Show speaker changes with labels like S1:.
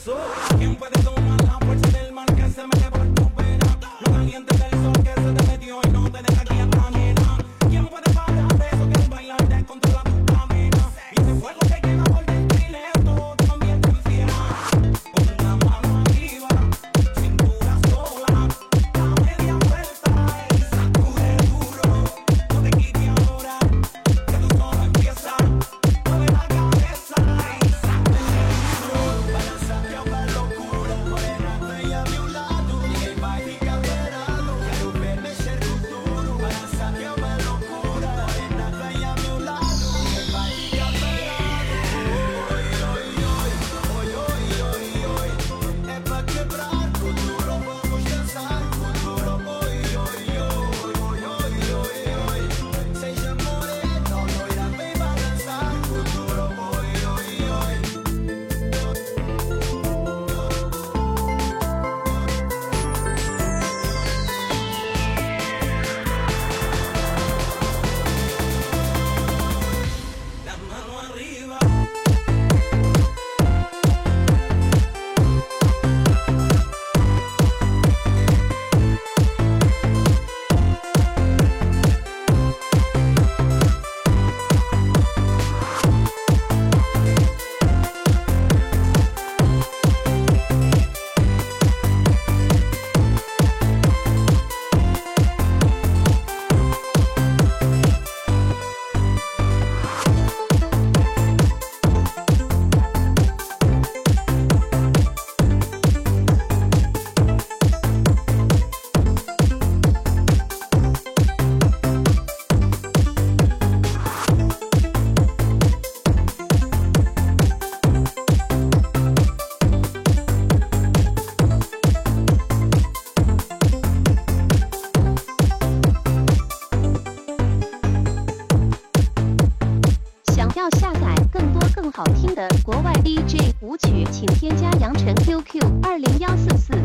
S1: pasó? ¿Quién puede tomar la fuerza del mar que se me levantó? Pero lo caliente del sol que se te metió y no te deja aquí atrás. one river. 要下载更多更好听的国外 dj 舞曲请添加杨晨 qq 二零幺四四。